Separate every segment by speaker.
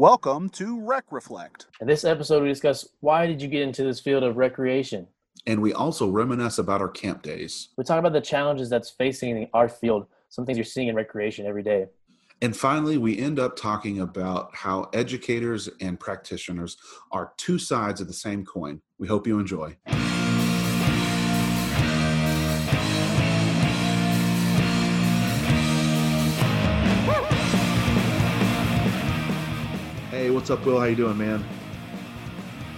Speaker 1: Welcome to Rec Reflect.
Speaker 2: In this episode, we discuss why did you get into this field of recreation?
Speaker 3: And we also reminisce about our camp days.
Speaker 2: We talk about the challenges that's facing our field, some things you're seeing in recreation every day.
Speaker 3: And finally, we end up talking about how educators and practitioners are two sides of the same coin. We hope you enjoy. What's up, Will? How you doing, man?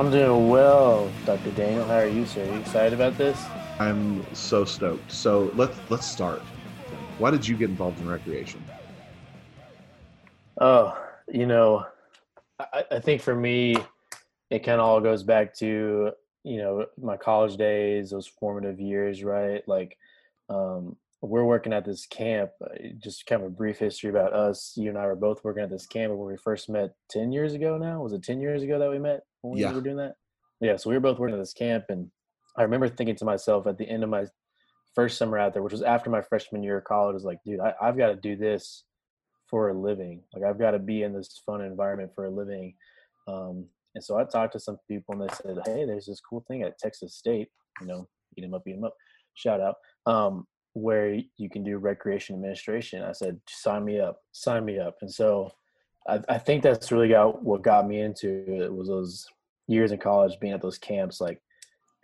Speaker 2: I'm doing well, Dr. Daniel. How are you, sir? Are you excited about this?
Speaker 3: I'm so stoked. So let's let's start. Why did you get involved in recreation?
Speaker 2: Oh, you know, I, I think for me, it kind of all goes back to you know my college days, those formative years, right? Like, um, we're working at this camp. uh, Just kind of a brief history about us. You and I were both working at this camp when we first met ten years ago. Now was it ten years ago that we met when we were doing that? Yeah. So we were both working at this camp, and I remember thinking to myself at the end of my first summer out there, which was after my freshman year of college, was like, dude, I, I've got to do this for a living. Like I've got to be in this fun environment for a living. Um, and so I talked to some people, and they said, hey, there's this cool thing at Texas State. You know, eat 'em up, eat 'em up. Shout out. Um, where you can do recreation administration. I said, sign me up, sign me up. And so I, I think that's really got what got me into it was those years in college being at those camps. Like,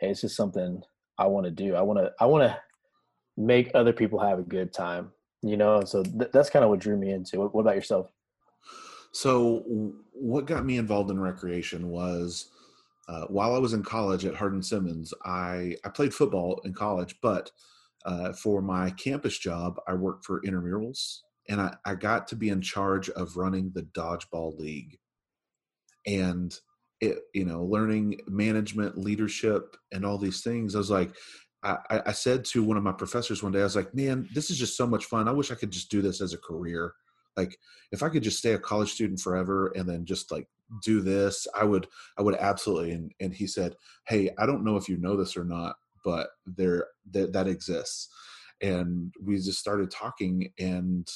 Speaker 2: hey, it's just something I want to do. I want to, I want to make other people have a good time, you know? So th- that's kind of what drew me into it. What about yourself?
Speaker 3: So, what got me involved in recreation was uh, while I was in college at Hardin Simmons, I, I played football in college, but uh, for my campus job, I worked for intramurals and I, I got to be in charge of running the dodgeball league. And it, you know, learning management, leadership, and all these things. I was like, I, I said to one of my professors one day, I was like, man, this is just so much fun. I wish I could just do this as a career. Like, if I could just stay a college student forever and then just like do this, I would, I would absolutely. And, and he said, Hey, I don't know if you know this or not, but there, that, that exists. And we just started talking and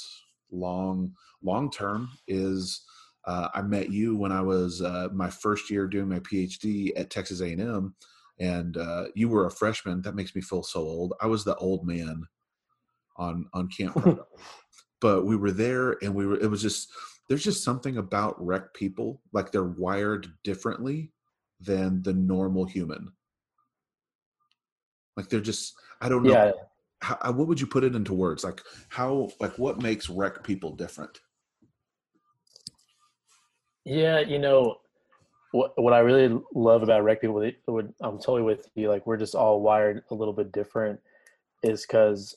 Speaker 3: long, long term is, uh, I met you when I was uh, my first year doing my PhD at Texas A&M, and uh, you were a freshman. That makes me feel so old. I was the old man on on camp, but we were there, and we were. It was just there's just something about rec people, like they're wired differently than the normal human. Like they're just I don't know.
Speaker 2: Yeah.
Speaker 3: How, uh, what would you put it into words? Like how like what makes rec people different?
Speaker 2: Yeah, you know what what I really love about rec people. they- would- I'm totally with you. Like we're just all wired a little bit different. Is because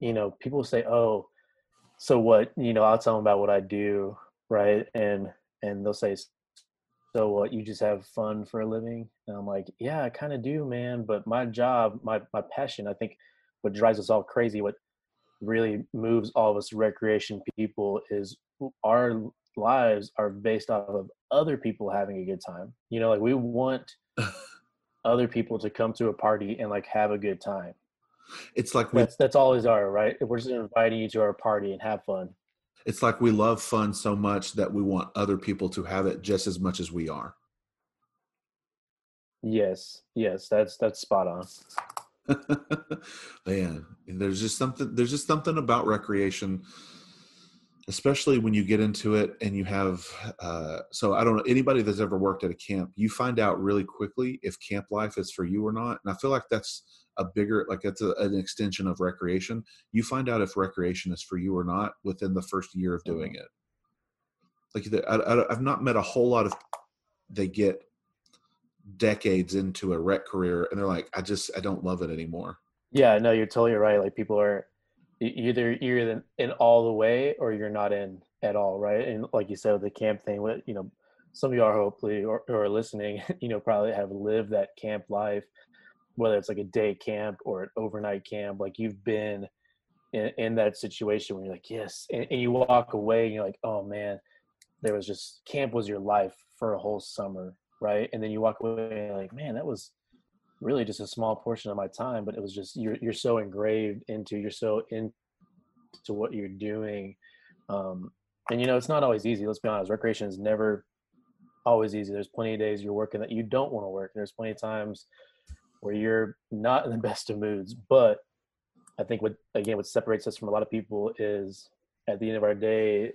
Speaker 2: you know people say, "Oh, so what?" You know, I'll tell them about what I do, right? And and they'll say, "So what? You just have fun for a living?" And I'm like, "Yeah, I kind of do, man. But my job, my my passion, I think, what drives us all crazy, what really moves all of us recreation people is our lives are based off of other people having a good time. You know, like we want other people to come to a party and like have a good time.
Speaker 3: It's like we
Speaker 2: That's that's all these are, right? We're just inviting you to our party and have fun.
Speaker 3: It's like we love fun so much that we want other people to have it just as much as we are.
Speaker 2: Yes, yes, that's that's spot on.
Speaker 3: Man, there's just something there's just something about recreation especially when you get into it and you have uh, so i don't know anybody that's ever worked at a camp you find out really quickly if camp life is for you or not and i feel like that's a bigger like it's a, an extension of recreation you find out if recreation is for you or not within the first year of doing mm-hmm. it like the- I, i've not met a whole lot of they get decades into a rec career and they're like i just i don't love it anymore
Speaker 2: Yeah, no, you're totally right. Like people are either you're in, all the way or you're not in at all, right? And like you said, the camp thing, what you know, some of you are hopefully or, or are listening, you know, probably have lived that camp life, whether it's like a day camp or an overnight camp. Like you've been in, in that situation where you're like, yes, and, and you walk away and you're like, oh man, there was just camp was your life for a whole summer, right? And then you walk away and you're like, man, that was really just a small portion of my time, but it was just you're you're so engraved into you're so into what you're doing. Um, and you know, it's not always easy. Let's be honest. Recreation is never always easy. There's plenty of days you're working that you don't want to work. There's plenty of times where you're not in the best of moods. But I think what again what separates us from a lot of people is at the end of our day,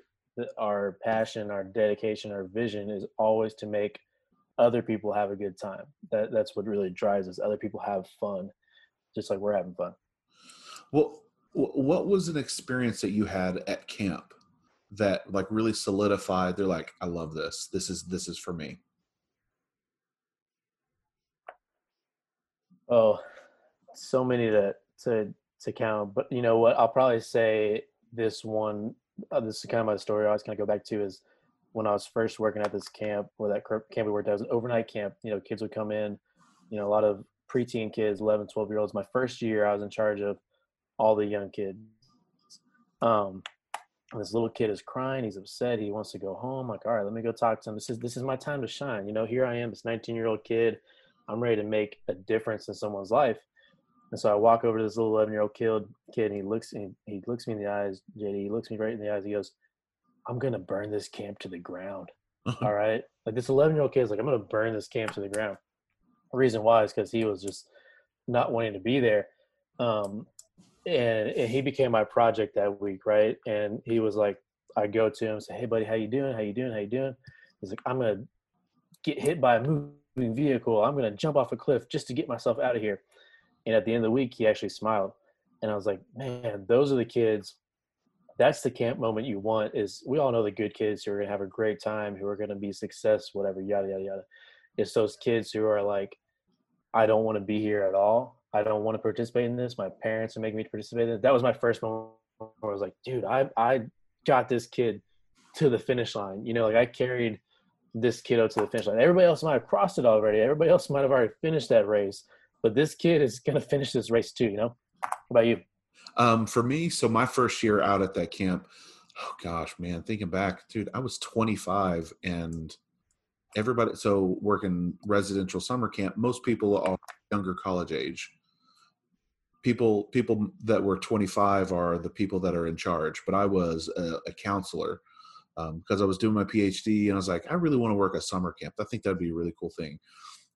Speaker 2: our passion, our dedication, our vision is always to make other people have a good time. That that's what really drives us. Other people have fun, just like we're having fun.
Speaker 3: Well, what was an experience that you had at camp that like really solidified? They're like, I love this. This is this is for me.
Speaker 2: Oh, so many to to to count. But you know what? I'll probably say this one. Uh, this is kind of my story. I always kind of go back to is when I was first working at this camp, or that camp we worked at was an overnight camp. You know, kids would come in. You know, a lot of preteen kids, 11, 12 year olds. My first year, I was in charge of all the young kids. Um, this little kid is crying. He's upset. He wants to go home. Like, all right, let me go talk to him. This is this is my time to shine. You know, here I am, this 19 year old kid. I'm ready to make a difference in someone's life. And so I walk over to this little 11 year old kid, kid, and he looks, he, he looks me in the eyes, JD. He looks me right in the eyes. He goes, "I'm gonna burn this camp to the ground." All right, like this 11 year old kid is like, "I'm gonna burn this camp to the ground." The reason why is because he was just not wanting to be there. Um, and, and he became my project that week, right? And he was like, I go to him, say, "Hey, buddy, how you doing? How you doing? How you doing?" He's like, "I'm gonna get hit by a moving vehicle. I'm gonna jump off a cliff just to get myself out of here." And at the end of the week, he actually smiled, and I was like, "Man, those are the kids. That's the camp moment you want. Is we all know the good kids who are gonna have a great time, who are gonna be success, whatever, yada yada yada. It's those kids who are like, I don't want to be here at all I don't want to participate in this. My parents are making me participate in it. That was my first moment where I was like, dude, I I got this kid to the finish line. You know, like I carried this kiddo to the finish line. Everybody else might have crossed it already. Everybody else might have already finished that race, but this kid is going to finish this race too. You know, How about you?
Speaker 3: Um, for me, so my first year out at that camp, oh gosh, man, thinking back, dude, I was 25 and everybody. So working residential summer camp, most people are younger college age people people that were 25 are the people that are in charge but i was a, a counselor because um, i was doing my phd and i was like i really want to work a summer camp. I think that'd be a really cool thing.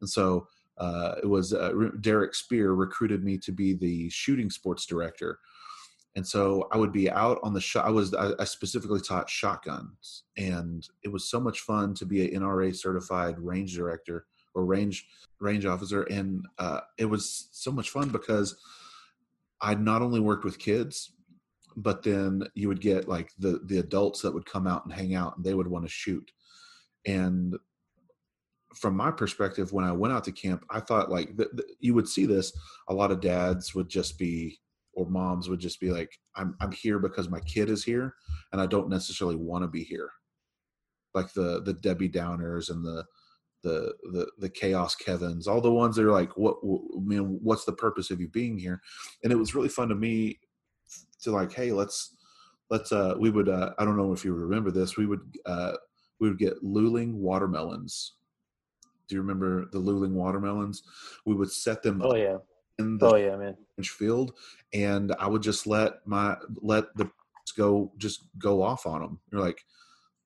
Speaker 3: And so uh, it was uh, derek spear recruited me to be the shooting sports director. And so i would be out on the shot i was I, specifically taught shotguns and it was so much fun to be an nra certified range director or range range officer and uh, it was so much fun because I not only worked with kids, but then you would get like the the adults that would come out and hang out and they would want to shoot. And from my perspective, when I went out to camp, I thought like th- th- you would see this. A lot of dads would just be, or moms would just be like, "I'm I'm here because my kid is here, and I don't necessarily want to be here." Like the the Debbie Downers and the the the the chaos Kevin's, all the ones that are like, what, what I mean, what's the purpose of you being here? And it was really fun to me to like, hey, let's let's uh we would uh I don't know if you remember this, we would uh we would get luling watermelons. Do you remember the luling watermelons? We would set them
Speaker 2: oh yeah
Speaker 3: in the
Speaker 2: oh yeah man
Speaker 3: field and I would just let my let the go just go off on them. You're like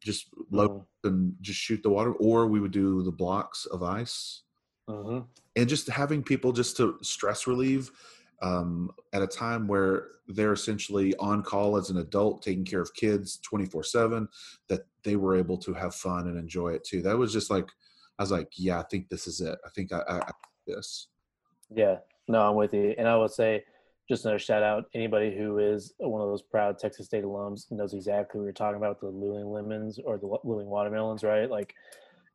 Speaker 3: just load mm-hmm. and just shoot the water, or we would do the blocks of ice,
Speaker 2: mm-hmm.
Speaker 3: and just having people just to stress relieve um, at a time where they're essentially on call as an adult, taking care of kids twenty four seven, that they were able to have fun and enjoy it too. That was just like I was like, yeah, I think this is it. I think I, I, I this.
Speaker 2: Yeah, no, I'm with you, and I would say just another shout out anybody who is one of those proud Texas State alums knows exactly what you're talking about the Luling lemons or the Luling watermelons, right? Like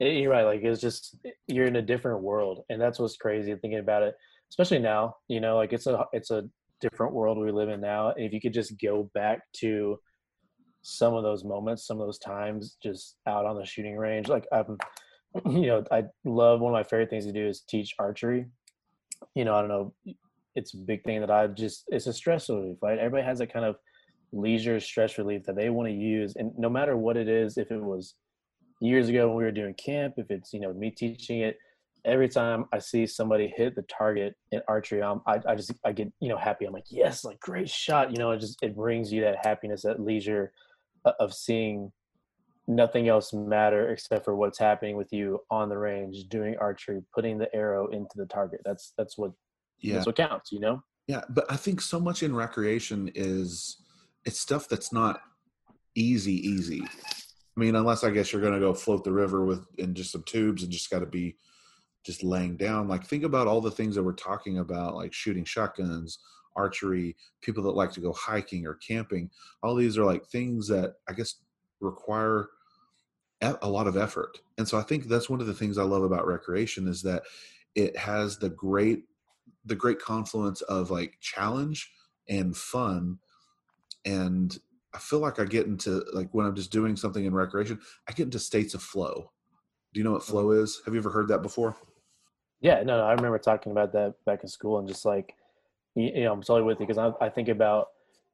Speaker 2: you're right, like it's just you're in a different world, and that's what's crazy thinking about it, especially now. You know, like it's a it's a different world we live in now. If you could just go back to some of those moments, some of those times, just out on the shooting range, like I'm, you know, I love one of my favorite things to do is teach archery. You know, I don't know it's a big thing that I just it's a stress relief, right? Everybody has that kind of leisure stress relief that they want to use, and no matter what it is, if it was years ago when we were doing camp, if it's you know me teaching it, every time I see somebody hit the target in archery, I'm, I I just I get you know happy. I'm like yes, like great shot. You know, it just it brings you that happiness, that leisure uh, of seeing nothing else matter except for what's happening with you on the range doing archery putting the arrow into the target that's that's what
Speaker 3: Yeah.
Speaker 2: that's what counts you know
Speaker 3: Yeah, but I think so much in recreation is it's stuff that's not easy, easy. I mean, unless I guess you're going to go float the river with in just some tubes and just got to be just laying down. Like think about all the things that we're talking about, like shooting shotguns, archery, people that like to go hiking or camping. All these are like things that I guess require a lot of effort. And so I think that's one of the things I love about recreation is that it has the great the great confluence of like challenge and fun and i feel like i get into like when i'm just doing something in recreation i get into states of flow do you know what mm-hmm. flow is have you ever heard that before
Speaker 2: yeah no, no i remember talking about that back in school and just like you, know i'm totally with you because I, I think about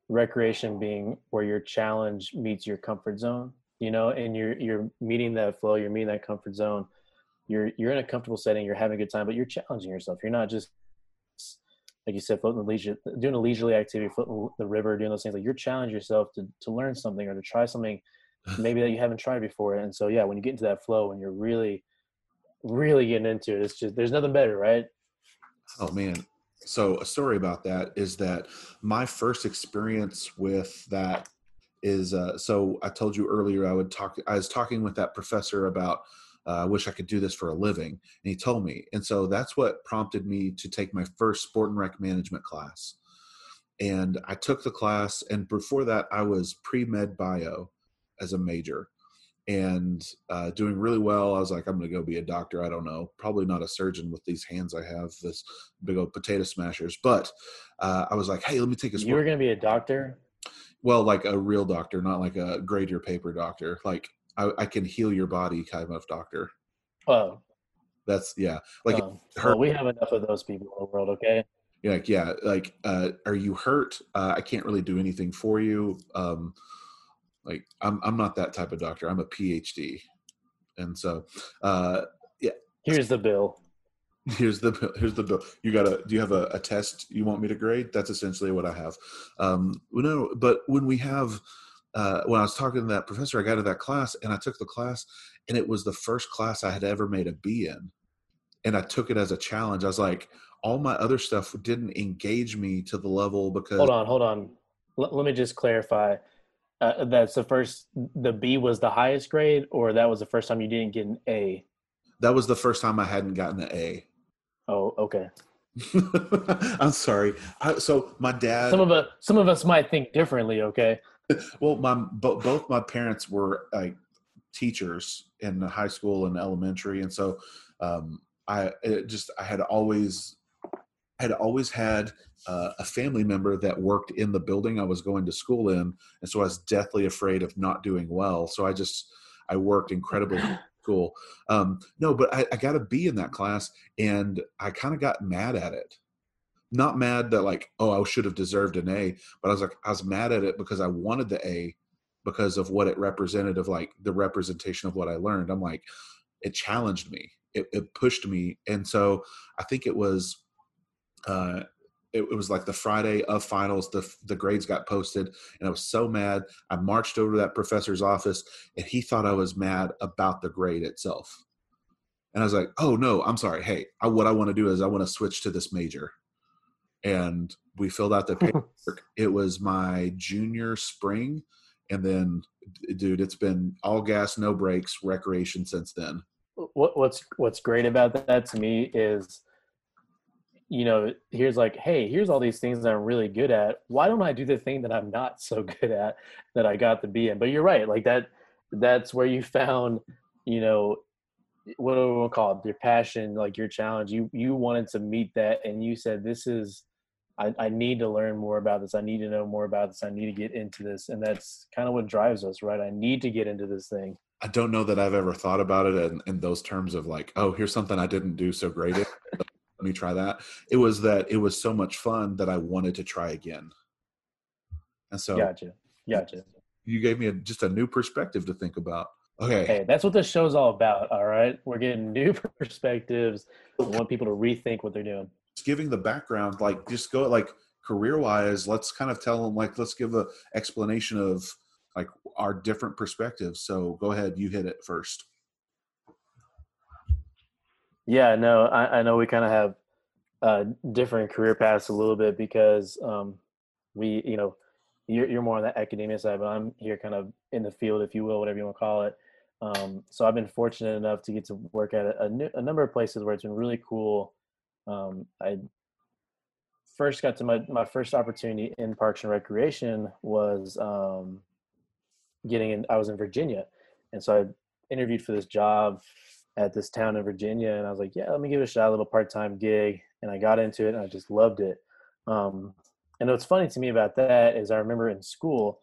Speaker 2: recreation being where your challenge meets your comfort zone you know and you're you're meeting that flow you're meeting that comfort zone. You're you're in a comfortable setting you're having a good time but you're challenging yourself. You're not just like you said floating the leisure doing a leisurely activity floating the river doing those things. Like you're challenging yourself to to learn something or to try something maybe that you haven't tried before. And so yeah when you get into that flow and you're really really getting into it. It's just there's nothing better right?
Speaker 3: Oh man. So a story about that is that my first experience with that is uh, so i told you earlier i would talk i was talking with that professor about uh, i wish i could do this for a living and he told me. And so that's what prompted me to take my first sport and rec management class. And i took the class and before that i was pre-med bio as a major and uh, doing really well. I was like i'm going to go be a doctor i don't know probably not a surgeon with these hands i have this big old potato smashers but uh, i was like hey let me take a
Speaker 2: you were going to be a doctor?
Speaker 3: Well like a real doctor not like a grade your paper doctor like I, I can heal your body kind of doctor.
Speaker 2: Oh.
Speaker 3: That's yeah like hurt-
Speaker 2: well, we have enough of those people in the world okay?
Speaker 3: You're like yeah like uh are you hurt? Uh, i can't really do anything for you um like i'm i'm not that type of doctor i'm a phd and so uh yeah.
Speaker 2: here's the bill.
Speaker 3: Here's the bill- here's the bill. You gotta do you have a, a test you want me to grade? That's essentially what i have. Um no but when we have uh when i was talking to that professor i got to that class and i took the class and it was the first class i had ever made a b in. And i took it as a challenge. I was like all my other stuff didn't engage me to the level because
Speaker 2: hold on hold on. L- let me just clarify uh, that's the first the b was the highest grade or that was the first time you didn't get an a?
Speaker 3: That was the first time i hadn't gotten an a.
Speaker 2: Oh okay.
Speaker 3: I'm sorry. I, so my dad
Speaker 2: some of us some of us might think differently okay?
Speaker 3: Well my bo- both my parents were like teachers in high school and elementary and so um i it just i had always had always had uh, a family member that worked in the building i was going to school in and so i was deathly afraid of not doing well so i just i worked incredibly school. Um no but i, I got a b in that class and i kind of got mad at it. Not mad that like oh i should have deserved an a but i was like i was mad at it because i wanted the a because of what it represented of like the representation of what i learned. I'm like it challenged me. It, it pushed me and so i think it was uh it, it was like the friday of finals the the grades got posted and i was so mad i marched over to that professor's office and he thought i was mad about the grade itself and i was like oh no i'm sorry hey I, what i want to do is i want to switch to this major and we filled out the paperwork. it was my junior spring, and then, dude, it's been all gas, no breaks, recreation since then.
Speaker 2: what what's what's great about that to me is you know here's like hey here's all these things that i'm really good at. Why don't i do the thing that i'm not so good at that i got to be in? But you're right like that that's where you found you know what do we call it? Your passion like your challenge. You you wanted to meet that and you said this is I, I need to learn more about this. I need to know more about this. I need to get into this. And that's kind of what drives us right? I need to get into this thing.
Speaker 3: I don't know that I've ever thought about it in, in those terms of like, oh, here's something I didn't do so great at. Let me try that. It was that it was so much fun that I wanted to try again. And so
Speaker 2: gotcha gotcha
Speaker 3: you gave me a, just a new perspective to think about. Okay.
Speaker 2: Hey, that's what this show's all about. All right, we're getting new perspectives. We want people to rethink what they're doing.
Speaker 3: just giving the background, like just go like career wise, let's kind of tell them like let's give a explanation of like our different perspectives. So go ahead, you hit it first.
Speaker 2: Yeah, no, I, I know we kind of have uh, different career paths a little bit because um, we, you know, you're, you're more on the academia side, but I'm here kind of in the field, if you will, whatever you want to call it. Um, so I've been fortunate enough to get to work at a, a, a number of places where it's been really cool. Um, I first got to my, my first opportunity in Parks and Recreation was um, getting in, I was in Virginia. And so I interviewed for this job at this town in Virginia. And I was like, yeah, let me give it a shot, a little part time gig. And I got into it and I just loved it. Um, and what's funny to me about that is I remember in school,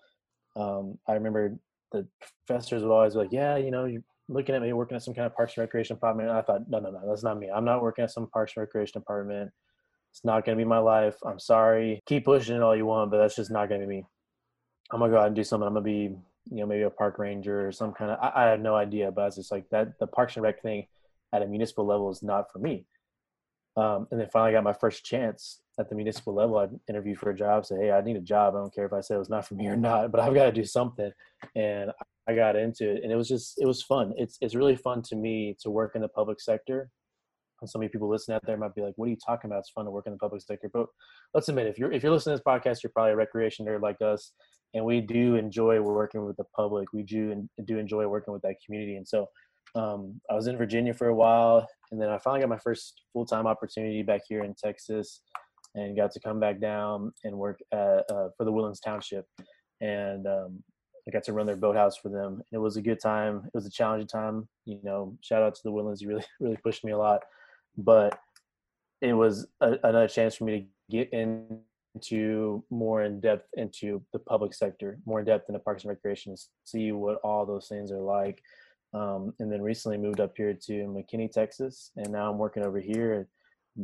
Speaker 2: um, I remember the professors would always be like, yeah, you know, you're looking at me working at some kind of parks and recreation department. And I thought, no, no, no, that's not me. I'm not working at some parks and recreation department. It's not going to be my life. I'm sorry. Keep pushing it all you want, but that's just not going to be me. I'm going to go out and do something. I'm going to be, you know, maybe a park ranger or some kind of, I, I have no idea, but it's just like that, the parks and rec thing at a municipal level is not for me. Um, and then finally got my first chance at the municipal level. I interviewed for a job, say, Hey, I need a job. I don't care if I said it was not for me or not, but I've got to do something. And I got into it and it was just, it was fun. It's, it's really fun to me to work in the public sector. And so many people listening out there might be like, what are you talking about? It's fun to work in the public sector. But let's admit, if you're, if you're listening to this podcast, you're probably a recreation nerd like us. And we do enjoy working with the public. We do, and do enjoy working with that community. And so um, I was in Virginia for a while, and then I finally got my first full time opportunity back here in Texas, and got to come back down and work at, uh, for the Woodlands Township, and um, I got to run their boathouse for them. It was a good time. It was a challenging time. You know, shout out to the Woodlands. You really really pushed me a lot, but it was a, another chance for me to get into more in depth into the public sector, more in depth into parks and recreation, see what all those things are like um, and then recently moved up here to McKinney, Texas, and now I'm working over here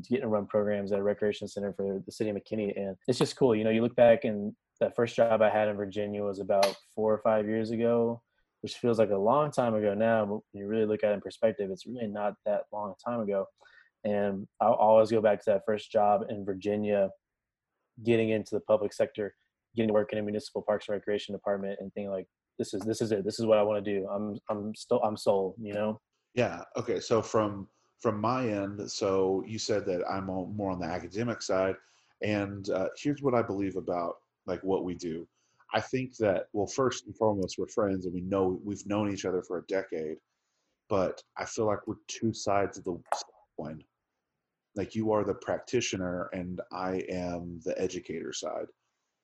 Speaker 2: getting to run programs at a recreation center for the city of McKinney, and it's just cool. You know, you look back and that first job I had in Virginia was about four or five years ago, which feels like a long time ago now. But when you really look at it in perspective, it's really not that long a time ago. And I'll always go back to that first job in Virginia, getting into the public sector, getting to work in a municipal parks and recreation department, and thinking like, this is this is it. This is what I want to do. I'm I'm still I'm sold. You know.
Speaker 3: Yeah. Okay. So from from my end, so you said that I'm more on the academic side, and uh, here's what I believe about like what we do. I think that well, first and foremost, we're friends, and we know we've known each other for a decade. But I feel like we're two sides of the coin. Like you are the practitioner, and I am the educator side.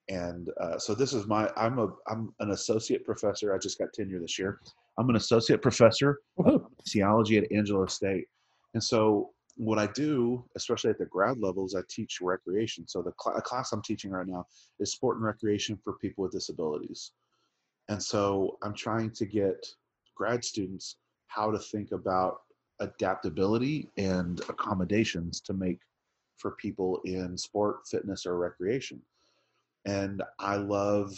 Speaker 3: And uh, so this is my i'm a i'm an associate professor. I just got tenure this year. I'm an associate professor of theology at angelo state. And so what i do especially at the grad level is i teach recreation. So the cl- class i'm teaching right now is sport and recreation for people with disabilities. And so i'm trying to get grad students how to think about adaptability and accommodations to make for people in sport fitness or recreation. And i love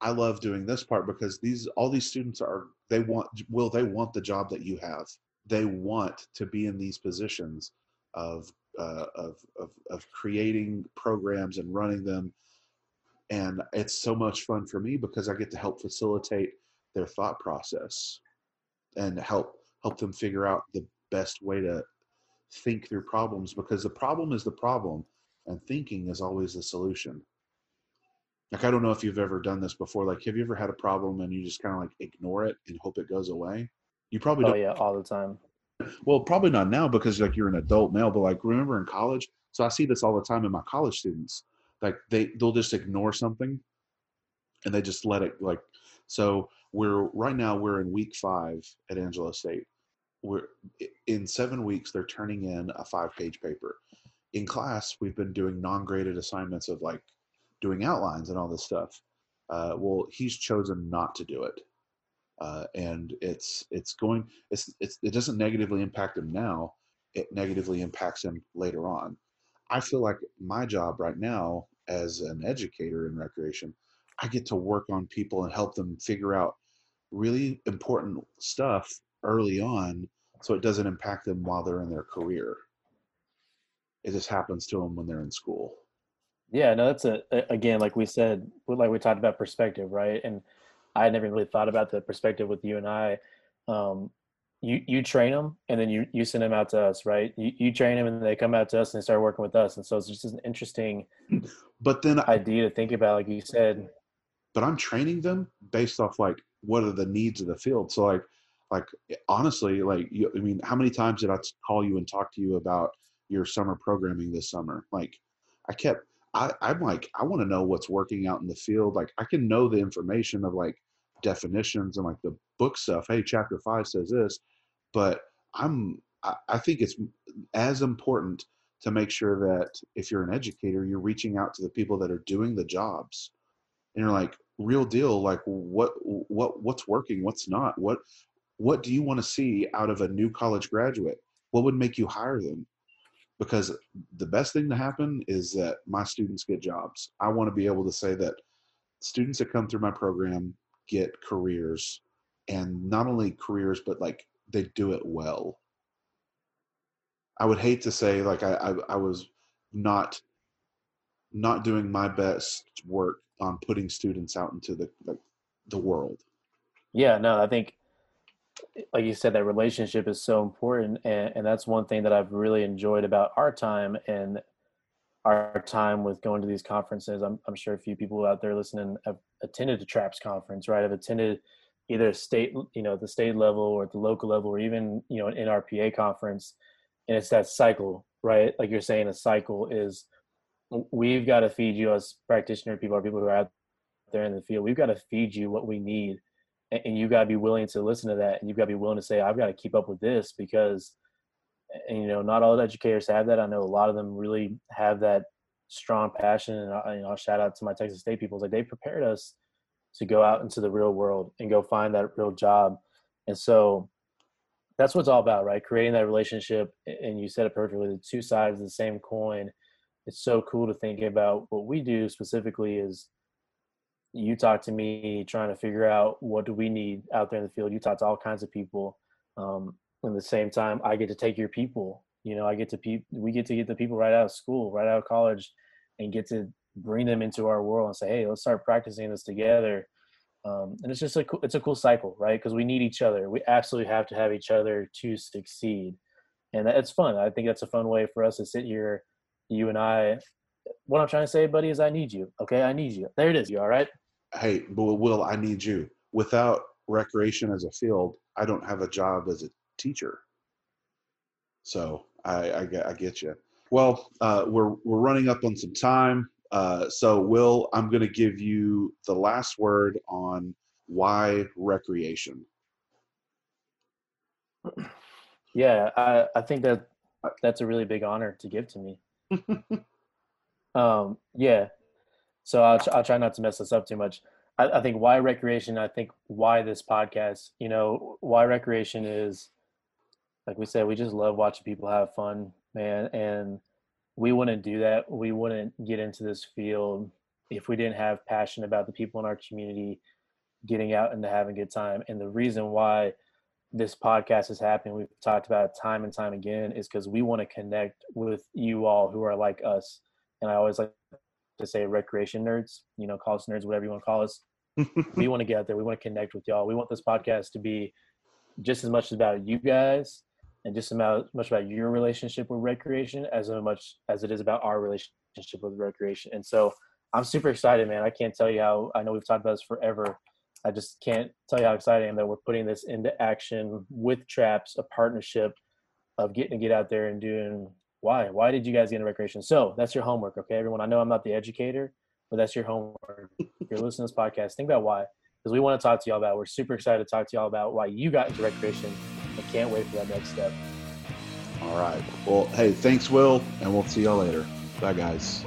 Speaker 3: i love doing this part because these all these students are they want will they want the job that you have. They want to be in these positions of uh, of, of of creating programs and running them. And it's so much fun for me because i get to help facilitate their thought process and help help them figure out the best way to think through problems because the problem is the problem and thinking is always the solution. Like i don't know if you've ever done this before like have you ever had a problem and you just kind of like ignore it and hope it goes away? You probably
Speaker 2: oh
Speaker 3: don't
Speaker 2: yeah all the time.
Speaker 3: Well probably not now because like you're an adult now but like remember in college? So i see this all the time in my college students. Like they they'll just ignore something and they just let it like so we're right now we're in week five at angelo state we're in seven weeks they're turning in a five page paper in class we've been doing non-graded assignments of like doing outlines and all this stuff. Uh, well, he's chosen not to do it, uh, and it's it's going it's, it's it doesn't negatively impact him now. It negatively impacts him later on. I feel like my job right now as an educator in recreation, I get to work on people and help them figure out really important stuff early on so it doesn't impact them while they're in their career. It just happens to them when they're in school.
Speaker 2: Yeah, no, that's a again, like we said, like we talked about perspective, right? And I had never really thought about the perspective with you and I. Um, you you train them and then you you send them out to us, right? You you train them and they come out to us and they start working with us, and so it's just an interesting.
Speaker 3: But then
Speaker 2: idea to think about, like you said.
Speaker 3: But I'm training them based off like what are the needs of the field. So like like eh, honestly, like you, I mean, how many times did I call you and talk to you about your summer programming this summer? Like I kept I, I'm like, I want to know what's working out in the field. Like I can know the information of like definitions and like the book stuff. Hey, chapter five says this, but I'm I, I think it's as important to make sure that if you're an educator, you're reaching out to the people that are doing the jobs. And you're like, real deal, like what what what's working, what's not? What what do you want to see out of a new college graduate? What would make you hire them? because the best thing to happen is that my students get jobs. I want to be able to say that students that come through my program get careers and not only careers, but like they do it well. I would hate to say like I, I, I was not not doing my best work on putting students out into the the, the world.
Speaker 2: Yeah, no, I think like you said, that relationship is so important, and, and that's one thing that I've really enjoyed about our time and our time with going to these conferences. I'm, I'm sure a few people out there listening have attended a TRAPS conference, right? Have attended either state, you know, the state level or the local level, or even you know an NRPA conference, and it's that cycle, right? Like you're saying, a cycle is we've got to feed you as practitioner people or people who are out there in the field. We've got to feed you what we need and you got to be willing to listen to that and you've got to be willing to say i've got to keep up with this because and you know not all educators have that. I know a lot of them really have that strong passion and I, you know, I'll shout out to my texas state people. Like they prepared us to go out into the real world and go find that real job. And so that's what it's all about right? Creating that relationship and you said it perfectly the two sides of the same coin. It's so cool to think about. What we do specifically is you talk to me trying to figure out what do we need out there in the field. You talk to all kinds of people. Um, at the same time i get to take your people. You know i get to pe- we get to get the people right out of school right out of college and get to bring them into our world and say hey let's start practicing this together. Um, and it's just a cool, it's a cool cycle right? Because we need each other. We absolutely have to have each other to succeed. And it's fun. I think that's a fun way for us to sit here you and i. What i'm trying to say buddy is i need you okay? I need you. There it is. You all right
Speaker 3: hey, but Will, I need you. Without recreation as a field, I don't have a job as a teacher. So I, I get, I get you. Well, uh, we're we're running up on some time. Uh, so Will, I'm going to give you the last word on why recreation.
Speaker 2: Yeah, I, I think that that's a really big honor to give to me. um, yeah, so I'll, I'll try not to mess this up too much. I, I think why recreation. I think why this podcast. You know, why recreation is like we said. We just love watching people have fun, man, and we wouldn't do that. We wouldn't get into this field if we didn't have passion about the people in our community getting out and having a good time. And the reason why this podcast is happening, we've talked about it time and time again, is because we want to connect with you all who are like us. And I always like to say recreation nerds, you know, call us nerds, whatever you want to call us. we want to get out there. We want to connect with y'all. We want this podcast to be just as much about you guys and just about much about your relationship with recreation as much as it is about our relationship with recreation. And so I'm super excited, man. I can't tell you how I know we've talked about this forever. I just can't tell you how excited I am that we're putting this into action with Traps, a partnership of getting to get out there and doing why? Why did you guys get into recreation? So that's your homework, okay, everyone. I know I'm not the educator, but that's your homework. if you're listening to this podcast, think about why. Because we want to talk to y'all about. We're super excited to talk to y'all about why you got into recreation and can't wait for that next step.
Speaker 3: All right. Well, hey, thanks, Will, and we'll see y'all later. Bye, guys.